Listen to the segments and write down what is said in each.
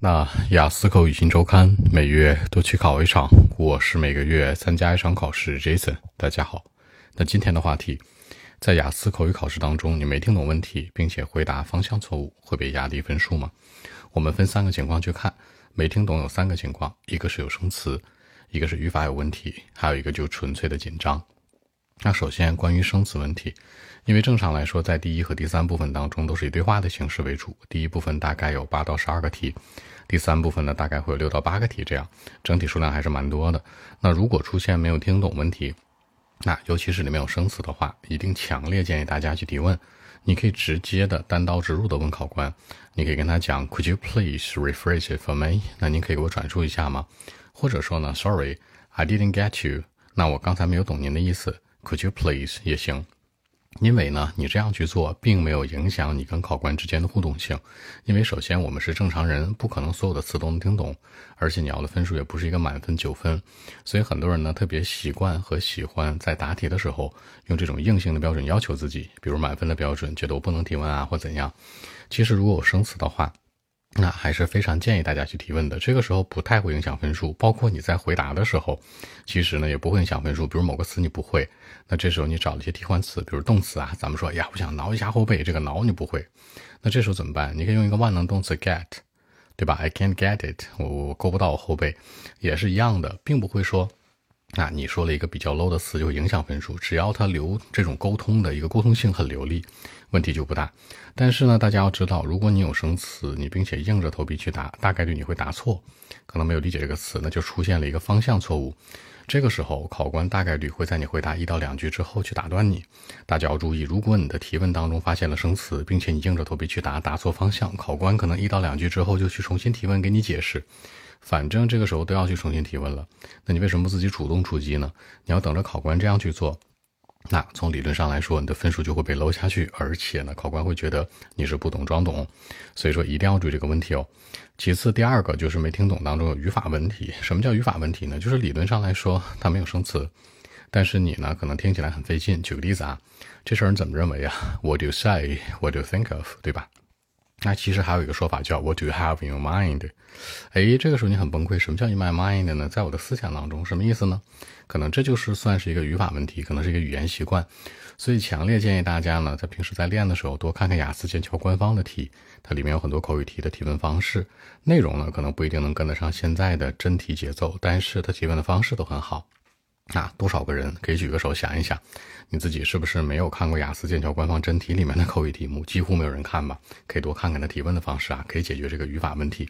那雅思口语新周刊每月都去考一场，我是每个月参加一场考试。Jason，大家好。那今天的话题，在雅思口语考试当中，你没听懂问题，并且回答方向错误，会被压低分数吗？我们分三个情况去看，没听懂有三个情况，一个是有生词，一个是语法有问题，还有一个就纯粹的紧张。那首先关于生词问题，因为正常来说，在第一和第三部分当中都是以对话的形式为主，第一部分大概有八到十二个题，第三部分呢大概会有六到八个题，这样整体数量还是蛮多的。那如果出现没有听懂问题，那尤其是里面有生词的话，一定强烈建议大家去提问。你可以直接的单刀直入的问考官，你可以跟他讲，Could you please rephrase it for me？那您可以给我转述一下吗？或者说呢，Sorry，I didn't get you。那我刚才没有懂您的意思。Could you please 也行，因为呢，你这样去做并没有影响你跟考官之间的互动性。因为首先我们是正常人，不可能所有的词都能听懂，而且你要的分数也不是一个满分九分，所以很多人呢特别习惯和喜欢在答题的时候用这种硬性的标准要求自己，比如满分的标准，觉得我不能提问啊或怎样。其实如果有生词的话。那还是非常建议大家去提问的，这个时候不太会影响分数。包括你在回答的时候，其实呢也不会影响分数。比如某个词你不会，那这时候你找了一些替换词，比如动词啊，咱们说呀，我想挠一下后背，这个挠你不会，那这时候怎么办？你可以用一个万能动词 get，对吧？I can't get it，我我够不到我后背，也是一样的，并不会说。那你说了一个比较 low 的词就影响分数，只要他留这种沟通的一个沟通性很流利，问题就不大。但是呢，大家要知道，如果你有生词，你并且硬着头皮去答，大概率你会答错，可能没有理解这个词，那就出现了一个方向错误。这个时候，考官大概率会在你回答一到两句之后去打断你。大家要注意，如果你的提问当中发现了生词，并且你硬着头皮去答，答错方向，考官可能一到两句之后就去重新提问给你解释。反正这个时候都要去重新提问了，那你为什么不自己主动出击呢？你要等着考官这样去做，那从理论上来说，你的分数就会被搂下去，而且呢，考官会觉得你是不懂装懂，所以说一定要注意这个问题哦。其次，第二个就是没听懂当中有语法问题。什么叫语法问题呢？就是理论上来说它没有生词，但是你呢可能听起来很费劲。举个例子啊，这事儿你怎么认为啊？What do you say? What do you think of? 对吧？那其实还有一个说法叫 What do you have in your mind？哎，这个时候你很崩溃。什么叫 in my mind 呢？在我的思想当中，什么意思呢？可能这就是算是一个语法问题，可能是一个语言习惯。所以强烈建议大家呢，在平时在练的时候多看看雅思剑桥官方的题，它里面有很多口语题的提问方式，内容呢可能不一定能跟得上现在的真题节奏，但是它提问的方式都很好。啊，多少个人可以举个手想一想，你自己是不是没有看过雅思剑桥官方真题里面的口语题目？几乎没有人看吧？可以多看看它提问的方式啊，可以解决这个语法问题。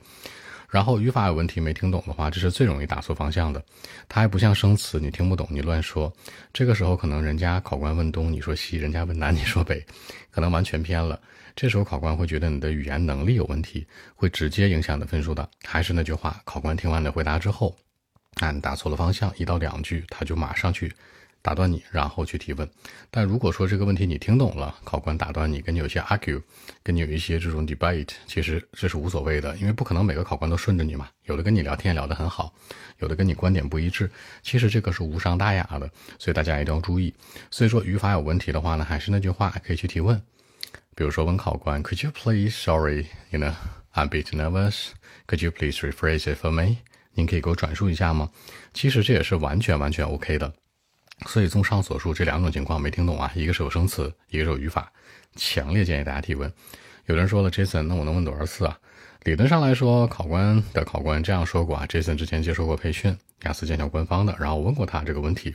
然后语法有问题没听懂的话，这是最容易打错方向的。它还不像生词，你听不懂你乱说，这个时候可能人家考官问东你说西，人家问南你说北，可能完全偏了。这时候考官会觉得你的语言能力有问题，会直接影响的分数的。还是那句话，考官听完你的回答之后。啊，你打错了方向，一到两句，他就马上去打断你，然后去提问。但如果说这个问题你听懂了，考官打断你，跟你有些 argue，跟你有一些这种 debate，其实这是无所谓的，因为不可能每个考官都顺着你嘛。有的跟你聊天聊得很好，有的跟你观点不一致，其实这个是无伤大雅的，所以大家一定要注意。所以说语法有问题的话呢，还是那句话，可以去提问。比如说问考官，Could you please? Sorry, you know, I'm a bit nervous. Could you please rephrase it for me? 您可以给我转述一下吗？其实这也是完全完全 OK 的。所以综上所述，这两种情况没听懂啊，一个是有生词，一个是有语法，强烈建议大家提问。有人说了，Jason，那我能问多少次啊？理论上来说，考官的考官这样说过啊，Jason 之前接受过培训，雅思剑桥官方的，然后问过他这个问题。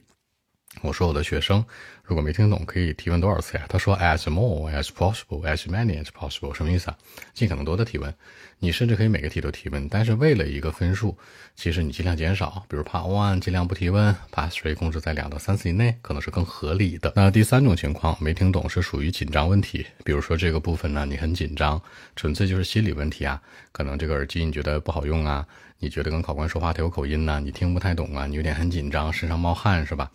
我说我的学生如果没听懂，可以提问多少次呀？他说 as more as possible, as many as possible，什么意思啊？尽可能多的提问。你甚至可以每个题都提问，但是为了一个分数，其实你尽量减少，比如 Part One 尽量不提问，Part Three 控制在两到三次以内，可能是更合理的。那第三种情况没听懂是属于紧张问题，比如说这个部分呢，你很紧张，纯粹就是心理问题啊，可能这个耳机你觉得不好用啊，你觉得跟考官说话他有口音呢，你听不太懂啊，你有点很紧张，身上冒汗是吧？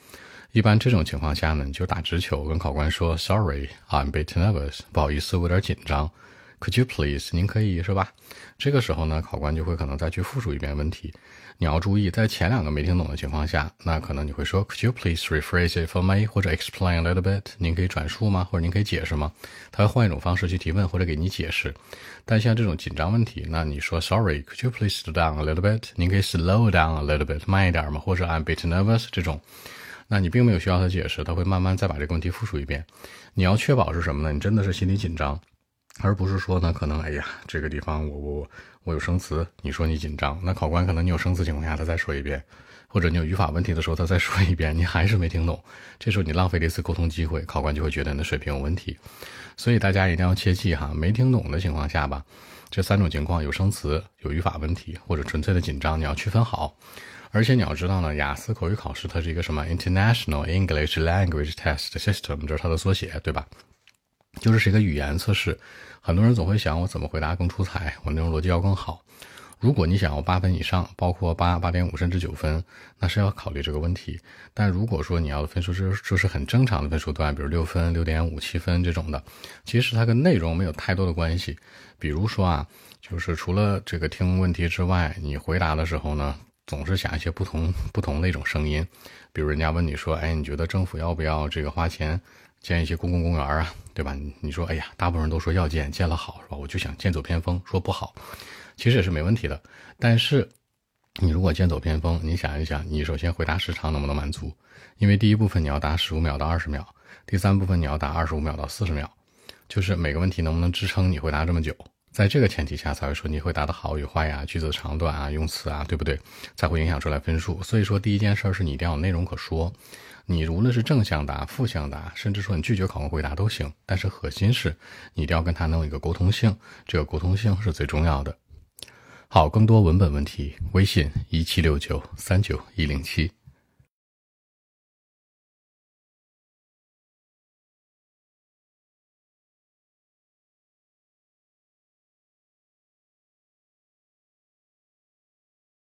一般这种情况下呢，你就打直球，跟考官说 “Sorry, I'm a bit nervous”，不好意思，我有点紧张。Could you please？您可以是吧？这个时候呢，考官就会可能再去复述一遍问题。你要注意，在前两个没听懂的情况下，那可能你会说 Could you please rephrase it for me？或者 explain a little bit？您可以转述吗？或者您可以解释吗？他会换一种方式去提问或者给你解释。但像这种紧张问题，那你说 Sorry，Could you please slow down a little bit？您可以 slow down a little bit，慢一点吗？或者 I'm a bit nervous 这种。那你并没有需要他解释，他会慢慢再把这个问题复述一遍。你要确保是什么呢？你真的是心里紧张，而不是说呢，可能哎呀，这个地方我我我有生词，你说你紧张，那考官可能你有生词情况下他再说一遍，或者你有语法问题的时候他再说一遍，你还是没听懂，这时候你浪费了一次沟通机会，考官就会觉得你的水平有问题。所以大家一定要切记哈，没听懂的情况下吧，这三种情况有生词、有语法问题或者纯粹的紧张，你要区分好。而且你要知道呢，雅思口语考试它是一个什么 International English Language Test System，这是它的缩写，对吧？就是是一个语言测试。很多人总会想，我怎么回答更出彩，我内容逻辑要更好。如果你想要八分以上，包括八八点五甚至九分，那是要考虑这个问题。但如果说你要的分数是就是很正常的分数段，比如六分、六点五、七分这种的，其实它跟内容没有太多的关系。比如说啊，就是除了这个听问题之外，你回答的时候呢？总是想一些不同不同的一种声音，比如人家问你说：“哎，你觉得政府要不要这个花钱建一些公共公园啊？对吧？”你说：“哎呀，大部分人都说要建，建了好是吧？”我就想剑走偏锋，说不好，其实也是没问题的。但是你如果剑走偏锋，你想一想，你首先回答时长能不能满足？因为第一部分你要答十五秒到二十秒，第三部分你要答二十五秒到四十秒，就是每个问题能不能支撑你回答这么久？在这个前提下，才会说你会答得好与坏呀，句子长短啊，用词啊，对不对？才会影响出来分数。所以说，第一件事是你一定要有内容可说。你无论是正向答、负向答，甚至说你拒绝考官回答都行。但是核心是你一定要跟他能有一个沟通性，这个沟通性是最重要的。好，更多文本问题，微信一七六九三九一零七。